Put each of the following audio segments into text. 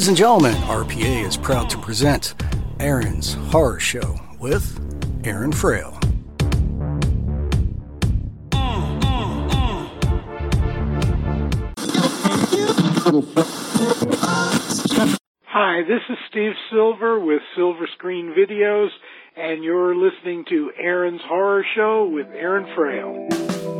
Ladies and gentlemen, RPA is proud to present Aaron's Horror Show with Aaron Frail. Hi, this is Steve Silver with Silver Screen Videos, and you're listening to Aaron's Horror Show with Aaron Frail.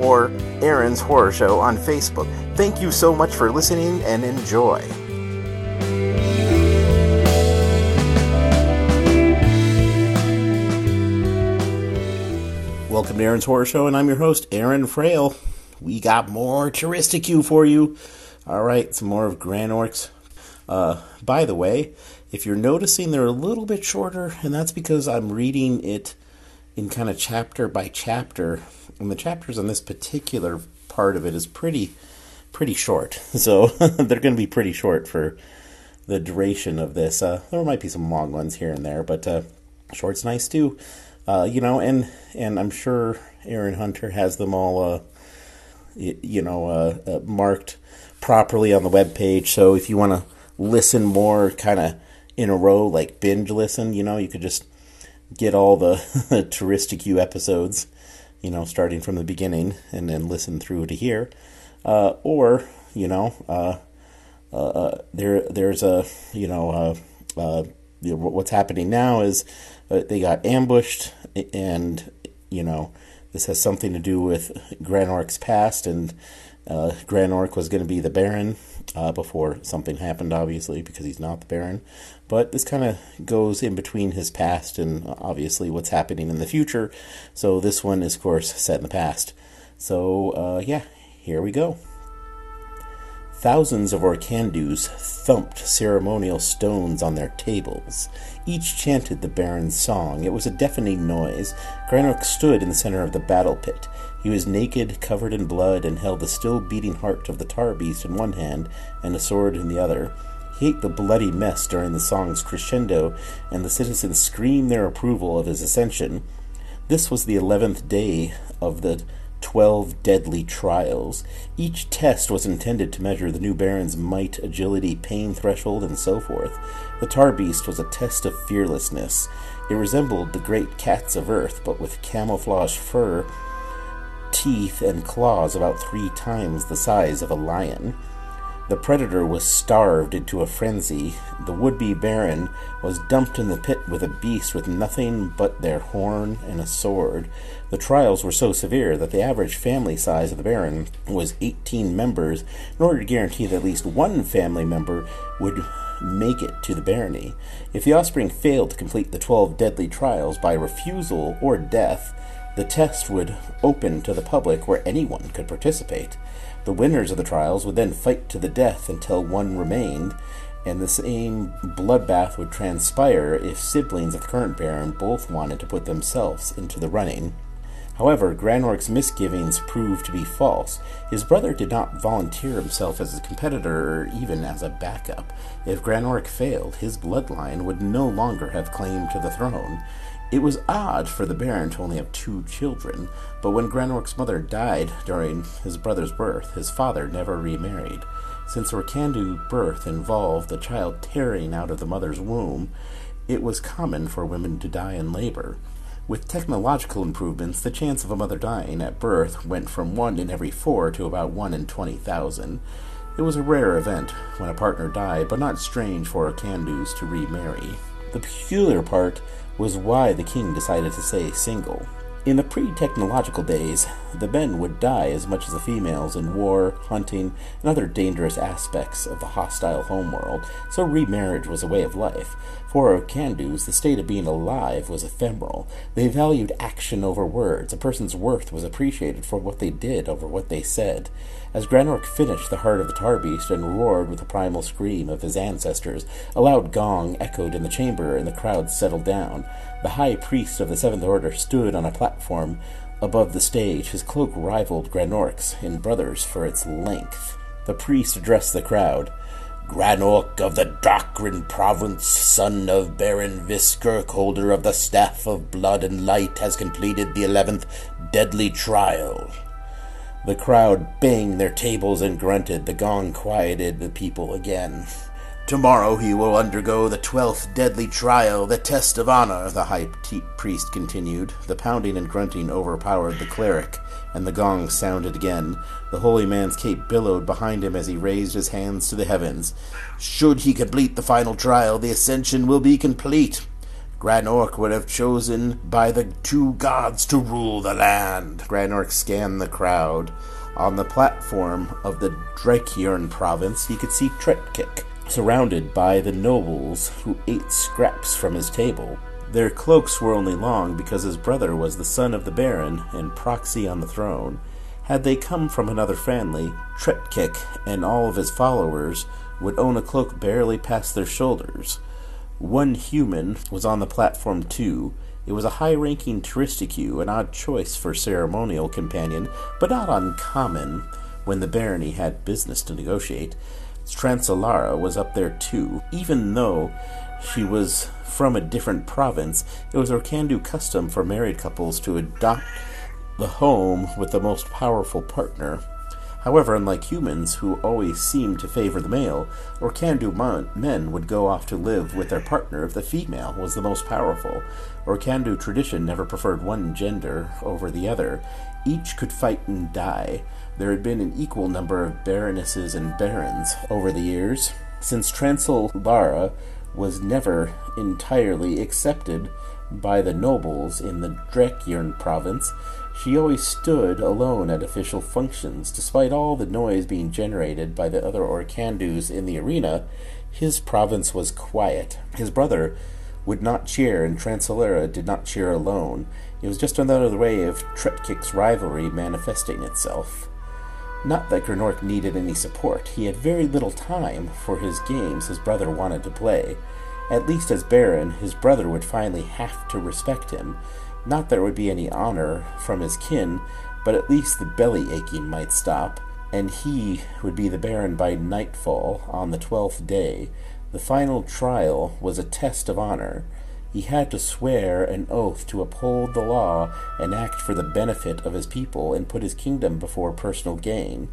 or Aaron's Horror Show on Facebook. Thank you so much for listening and enjoy. Welcome to Aaron's Horror Show, and I'm your host, Aaron Frail. We got more Touristicue for you. All right, some more of Granorks. Uh, by the way, if you're noticing they're a little bit shorter, and that's because I'm reading it in kind of chapter by chapter, and the chapters on this particular part of it is pretty pretty short. So they're going to be pretty short for the duration of this. Uh, there might be some long ones here and there, but uh, short's nice too. Uh, you know, and and I'm sure Aaron Hunter has them all, uh, you know, uh, uh, marked properly on the web page. So if you want to listen more, kind of in a row, like binge listen, you know, you could just get all the Touristicue episodes, you know, starting from the beginning and then listen through to here. Uh, or, you know, uh, uh, there there's a, you know, uh, uh, you what's happening now is uh, they got ambushed and, you know, this has something to do with Granork's past and uh, Granork was going to be the Baron uh, before something happened, obviously, because he's not the Baron. But this kind of goes in between his past and uh, obviously what's happening in the future. So this one is, of course, set in the past. So, uh, yeah, here we go. Thousands of Orcandus thumped ceremonial stones on their tables. Each chanted the Baron's song. It was a deafening noise. Granork stood in the center of the battle pit. He was naked, covered in blood, and held the still beating heart of the tar beast in one hand and a sword in the other. He ate the bloody mess during the song's crescendo, and the citizens screamed their approval of his ascension. This was the eleventh day of the twelve deadly trials. Each test was intended to measure the new Baron's might, agility, pain threshold, and so forth. The tar beast was a test of fearlessness. It resembled the great cats of earth, but with camouflage fur, teeth, and claws about three times the size of a lion. The predator was starved into a frenzy. The would be baron was dumped in the pit with a beast with nothing but their horn and a sword. The trials were so severe that the average family size of the baron was 18 members in order to guarantee that at least one family member would make it to the barony. If the offspring failed to complete the 12 deadly trials by refusal or death, the test would open to the public where anyone could participate. The winners of the trials would then fight to the death until one remained, and the same bloodbath would transpire if siblings of the current Baron both wanted to put themselves into the running. However, Granork's misgivings proved to be false. His brother did not volunteer himself as a competitor or even as a backup. If Granork failed, his bloodline would no longer have claim to the throne. It was odd for the Baron to only have two children, but when Granork's mother died during his brother's birth, his father never remarried. Since Orcandu birth involved the child tearing out of the mother's womb, it was common for women to die in labor. With technological improvements, the chance of a mother dying at birth went from 1 in every 4 to about 1 in 20,000. It was a rare event when a partner died, but not strange for Orcandus to remarry. The peculiar part was why the king decided to stay single. In the pre technological days, the men would die as much as the females in war, hunting, and other dangerous aspects of the hostile homeworld, so remarriage was a way of life. For Orcandus, the state of being alive was ephemeral. They valued action over words. A person's worth was appreciated for what they did over what they said. As Granork finished the heart of the tar beast and roared with the primal scream of his ancestors, a loud gong echoed in the chamber and the crowd settled down. The high priest of the Seventh Order stood on a platform above the stage. His cloak rivaled Granork's in brothers for its length. The priest addressed the crowd. Granork of the Darkrin province, son of Baron Viskirk, holder of the Staff of Blood and Light, has completed the eleventh deadly trial. The crowd banged their tables and grunted. The gong quieted the people again. Tomorrow he will undergo the twelfth deadly trial, the test of honor, the high priest continued. The pounding and grunting overpowered the cleric, and the gong sounded again. The holy man's cape billowed behind him as he raised his hands to the heavens. Should he complete the final trial, the ascension will be complete. Granork would have chosen by the two gods to rule the land. Granork scanned the crowd. On the platform of the Drakjorn province, he could see Tretkik, surrounded by the nobles who ate scraps from his table. Their cloaks were only long because his brother was the son of the Baron and proxy on the throne. Had they come from another family, Tretkik and all of his followers would own a cloak barely past their shoulders. One human was on the platform too. It was a high-ranking Tristicue, an odd choice for ceremonial companion, but not uncommon when the barony had business to negotiate. Transolara was up there too. Even though she was from a different province, it was Orcandu custom for married couples to adopt the home with the most powerful partner. However, unlike humans, who always seem to favor the male, Orcandu men would go off to live with their partner if the female was the most powerful. Orcandu tradition never preferred one gender over the other. Each could fight and die. There had been an equal number of baronesses and barons over the years. Since Transolara was never entirely accepted by the nobles in the Drakjorn province, she always stood alone at official functions. Despite all the noise being generated by the other Orcandus in the arena, his province was quiet. His brother would not cheer, and Transolara did not cheer alone. It was just another way of Tretkik's rivalry manifesting itself. Not that Granork needed any support. He had very little time for his games his brother wanted to play. At least as Baron, his brother would finally have to respect him. Not that there would be any honor from his kin, but at least the belly aching might stop, and he would be the Baron by nightfall on the twelfth day. The final trial was a test of honor. He had to swear an oath to uphold the law and act for the benefit of his people and put his kingdom before personal gain.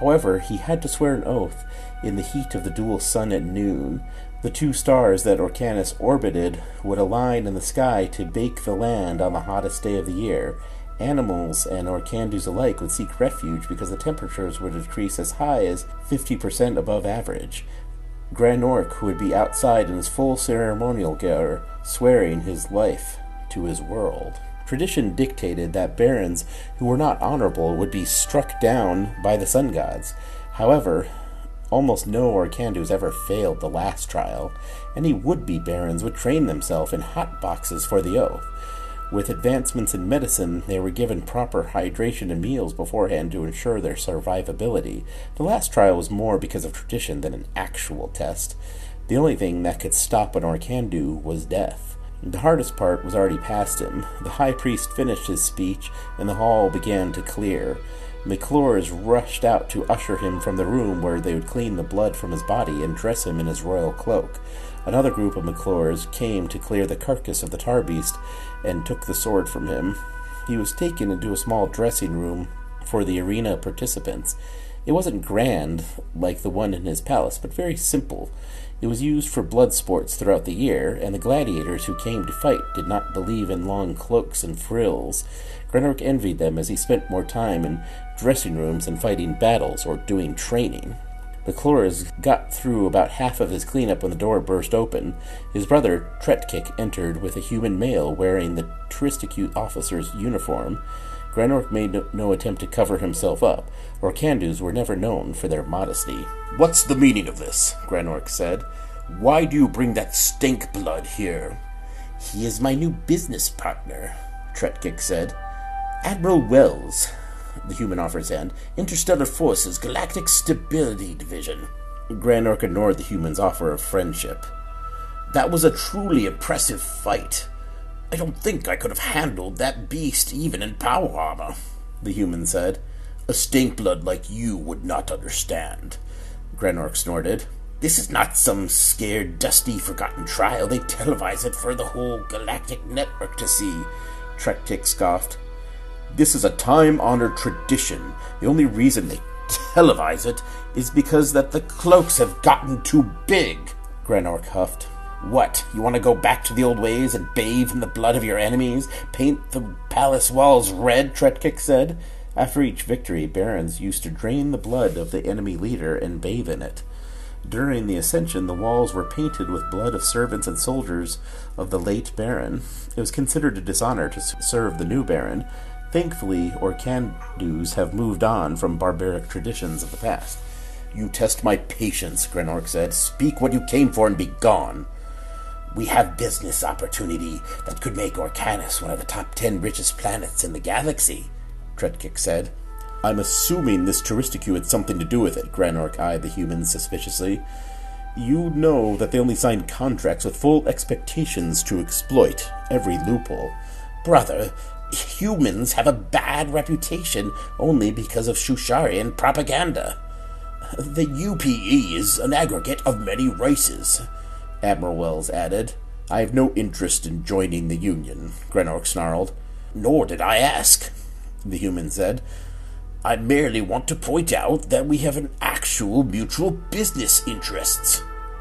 However, he had to swear an oath in the heat of the dual sun at noon, the two stars that Orcanus orbited would align in the sky to bake the land on the hottest day of the year. Animals and Orcandus alike would seek refuge because the temperatures would decrease as high as 50% above average. Granork would be outside in his full ceremonial gear, swearing his life to his world. Tradition dictated that barons who were not honorable would be struck down by the sun gods. However, Almost no Orcandus ever failed the last trial. Any would-be barons would train themselves in hot boxes for the oath. With advancements in medicine, they were given proper hydration and meals beforehand to ensure their survivability. The last trial was more because of tradition than an actual test. The only thing that could stop an Orcandu was death. The hardest part was already past him. The high priest finished his speech, and the hall began to clear. McClures rushed out to usher him from the room where they would clean the blood from his body and dress him in his royal cloak. Another group of McClures came to clear the carcass of the tar beast and took the sword from him. He was taken into a small dressing room for the arena participants. It wasn't grand like the one in his palace, but very simple. It was used for blood sports throughout the year, and the gladiators who came to fight did not believe in long cloaks and frills. Granork envied them as he spent more time in dressing rooms and fighting battles or doing training. The Clores got through about half of his cleanup when the door burst open. His brother, Tretkik, entered with a human male wearing the Turisticute officer's uniform. Granork made no, no, attempt to cover himself up. Orcandus were never known for their modesty. What's the meaning of this? Granork said. Why do you bring that stink blood here? He is my new business partner, Tretkik said. Admiral Wells, the human offer's hand. Interstellar Forces, Galactic Stability Division. Granork ignored the human's offer of friendship. That was a truly impressive fight. I don't think I could have handled that beast even in power armor, the human said. A stinkblood like you would not understand. Granork snorted. This is not some scared, dusty, forgotten trial. They televise it for the whole galactic network to see. Tretkik scoffed. This is a time honored tradition. The only reason they televise it is because that the cloaks have gotten too big. Granork huffed. What, you want to go back to the old ways and bathe in the blood of your enemies? Paint the palace walls red? Tretkik said. After each victory, barons used to drain the blood of the enemy leader and bathe in it. During the ascension, the walls were painted with blood of servants and soldiers of the late baron. It was considered a dishonor to serve the new baron. Thankfully, Orcandus have moved on from barbaric traditions of the past. You test my patience, Granork said. Speak what you came for and be gone. We have business opportunity that could make Orcanus one of the top ten richest planets in the galaxy, Tretkik said. I'm assuming this Turisticue had something to do with it, Granork eyed the human suspiciously. You know that they only sign contracts with full expectations to exploit every loophole. Brother, humans have a bad reputation only because of Shusharian propaganda. The UPE is an aggregate of many races, Admiral Wells added. I have no interest in joining the Union, Granork snarled. Nor did I ask, the human said. I merely want to point out that we have an actual mutual business interests.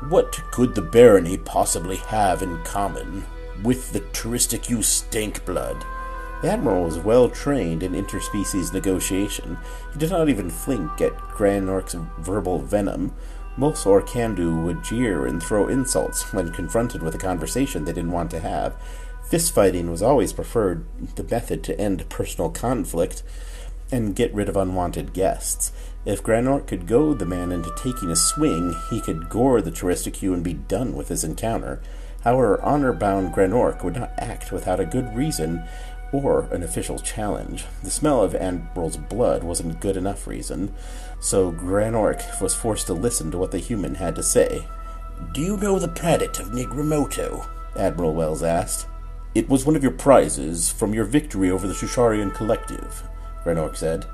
What could the barony possibly have in common with the Turisticue Stinkblood? The Admiral was well trained in interspecies negotiation. He did not even flink at Granork's verbal venom. Most Orcandu would jeer and throw insults when confronted with a conversation they didn't want to have. Fistfighting was always preferred, the method to end personal conflict and get rid of unwanted guests. If Granork could goad the man into taking a swing, he could gore the Turisticue and be done with his encounter. However, honor bound Granork would not act without a good reason or an official challenge. The smell of Admiral's blood wasn't good enough reason, so Granork was forced to listen to what the human had to say. Do you know the planet of Nigramoto? Admiral Wells asked. It was one of your prizes from your victory over the Shusharian Collective, Granork said.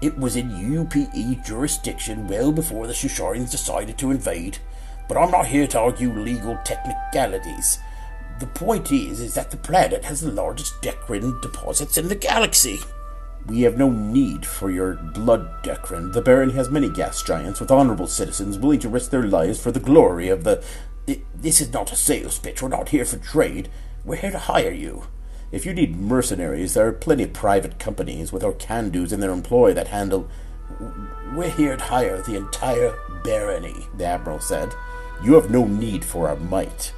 It was in UPE jurisdiction well before the Shusharians decided to invade, but I'm not here to argue legal technicalities. The point is, is that the planet has the largest Dekrin deposits in the galaxy. We have no need for your blood, Dekrin. The Baron has many gas giants with honorable citizens willing to risk their lives for the glory of the. This is not a sales pitch. We're not here for trade. We're here to hire you. If you need mercenaries, there are plenty of private companies with Orcandus in their employ that handle. We're here to hire the entire barony, the Admiral said. You have no need for our might.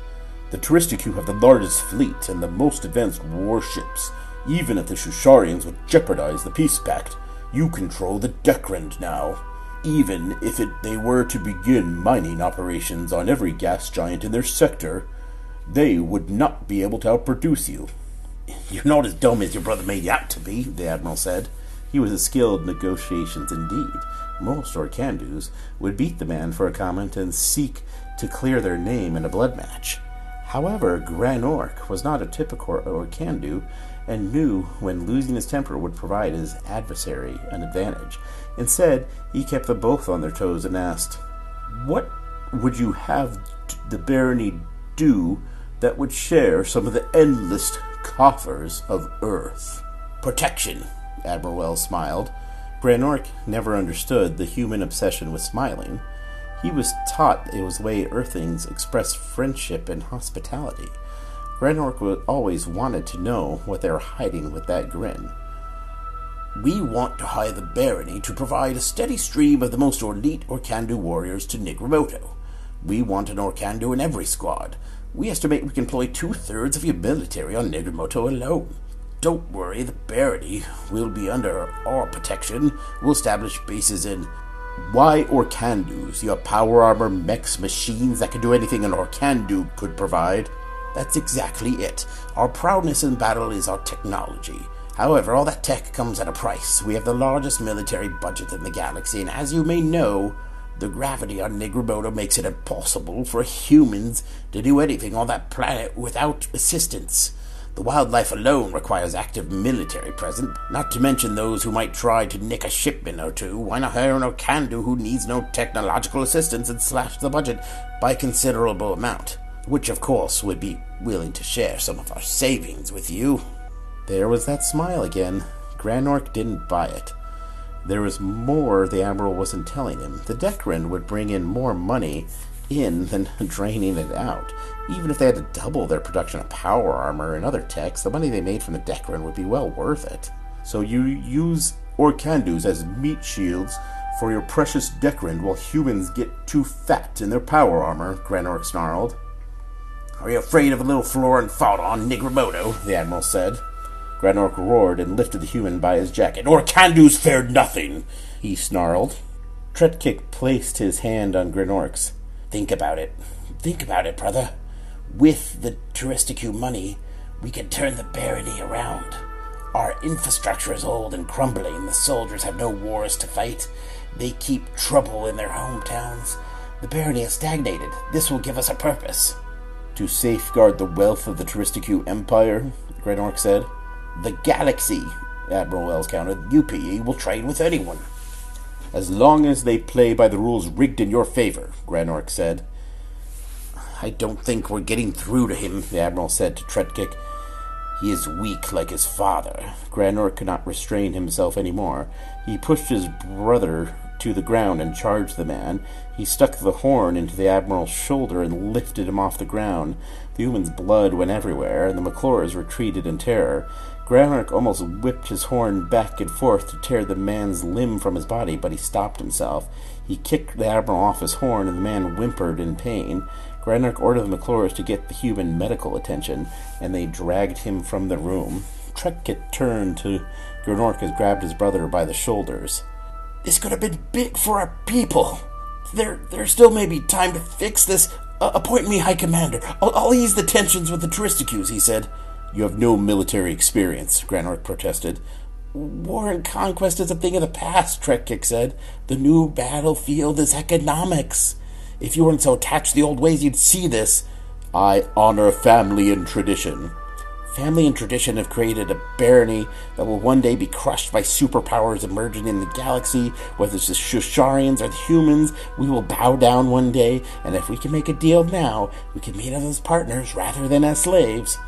The Turisticue have the largest fleet and the most advanced warships. Even if the Shusharians would jeopardize the peace pact, you control the Dekrind now. Even if it, they were to begin mining operations on every gas giant in their sector, they would not be able to outproduce you. You're not as dumb as your brother made you out to be, the Admiral said. He was a skilled negotiations indeed. Most Orcandus would beat the man for a comment and seek to clear their name in a blood match. However, Granork was not a typical Orcandu and knew when losing his temper would provide his adversary an advantage. Instead, he kept them both on their toes and asked, What would you have the barony do that would share some of the endless coffers of Earth? Protection, Admiral Wells smiled. Granork never understood the human obsession with smiling. He was taught it was the way Earthlings expressed friendship and hospitality. Granork always wanted to know what they were hiding with that grin. We want to hire the barony to provide a steady stream of the most elite Orcandu warriors to Nigramoto. We want an Orcandu in every squad. We estimate we can employ two thirds of your military on Nigramoto alone. Don't worry, the barony will be under our protection. We'll establish bases in why Orcandus? You have power armor, mechs, machines that can do anything an Orcandu could provide. That's exactly it. Our proudness in battle is our technology. However, all that tech comes at a price. We have the largest military budget in the galaxy, and as you may know, the gravity on Nigramoto makes it impossible for humans to do anything on that planet without assistance. The wildlife alone requires active military presence, not to mention those who might try to nick a shipment or two. Why not hire an Orcandu who needs no technological assistance and slash the budget by a considerable amount? Which, of course, would be willing to share some of our savings with you. There was that smile again. Granork didn't buy it. There was more the Admiral wasn't telling him. The Dekran would bring in more money in than draining it out. Even if they had to double their production of power armor and other techs, the money they made from the Dekran would be well worth it. So you use Orcandus as meat shields for your precious Dekran while humans get too fat in their power armor, Granork snarled. Are you afraid of a little Florin fought on Nigramoto? the Admiral said. Granork roared and lifted the human by his jacket. Orcandus fared nothing, he snarled. Tretkik placed his hand on Granork's. Think about it. Think about it, brother. With the Touristicue money, we can turn the barony around. Our infrastructure is old and crumbling. The soldiers have no wars to fight. They keep trouble in their hometowns. The barony has stagnated. This will give us a purpose. To safeguard the wealth of the Touristicue Empire, Granork said. The galaxy, Admiral Wells countered. UPE will trade with anyone. As long as they play by the rules rigged in your favor, Granork said. I don't think we're getting through to him, the Admiral said to Tretkik. He is weak like his father. Granork could not restrain himself any more. He pushed his brother to the ground and charged the man. He stuck the horn into the Admiral's shoulder and lifted him off the ground. The human's blood went everywhere, and the McClures retreated in terror. Granork almost whipped his horn back and forth to tear the man's limb from his body, but he stopped himself. He kicked the Admiral off his horn, and the man whimpered in pain. Granork ordered the McClures to get the human medical attention, and they dragged him from the room. Tretkik turned to Granork and grabbed his brother by the shoulders. This could have been big for our people. There, there still may be time to fix this. Uh, appoint me High Commander. I'll, I'll ease the tensions with the Touristicus, he said. You have no military experience, Granork protested. War and conquest is a thing of the past, Tretkik said. The new battlefield is economics. If you weren't so attached to the old ways, you'd see this. I honor family and tradition. Family and tradition have created a barony that will one day be crushed by superpowers emerging in the galaxy, whether it's the Shusharians or the humans. We will bow down one day, and if we can make a deal now, we can meet as partners rather than as slaves.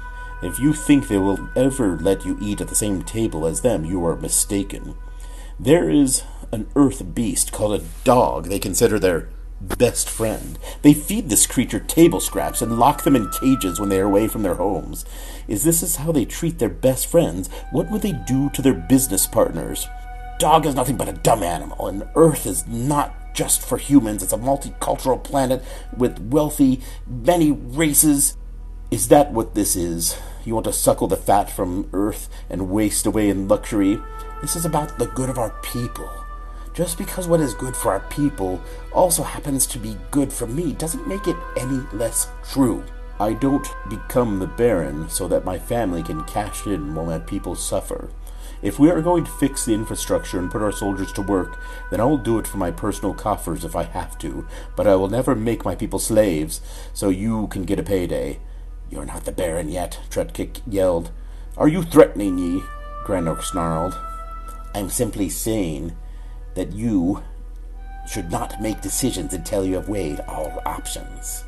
If you think they will ever let you eat at the same table as them, you are mistaken. There is an earth beast called a dog they consider their best friend. They feed this creature table scraps and lock them in cages when they are away from their homes. Is this is how they treat their best friends? What would they do to their business partners? Dog is nothing but a dumb animal, and Earth is not just for humans. It's a multicultural planet with wealthy, many races. Is that what this is? You want to suckle the fat from earth and waste away in luxury? This is about the good of our people. Just because what is good for our people also happens to be good for me doesn't make it any less true. I don't become the Baron so that my family can cash in while my people suffer. If we are going to fix the infrastructure and put our soldiers to work, then I will do it for my personal coffers if I have to, but I will never make my people slaves so you can get a payday. You're not the Baron yet, Tretkik yelled. Are you threatening me? Granork snarled. I'm simply saying that you should not make decisions until you have weighed all options.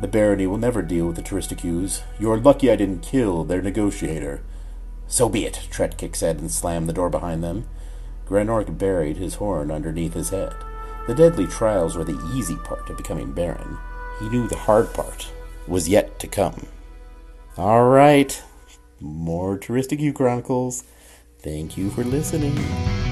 The barony will never deal with the Touristicus. You're lucky I didn't kill their negotiator. So be it, Tretkik said and slammed the door behind them. Granork buried his horn underneath his head. The deadly trials were the easy part of becoming Baron. He knew the hard part was yet to come. All right, more Touristic U Chronicles. Thank you for listening.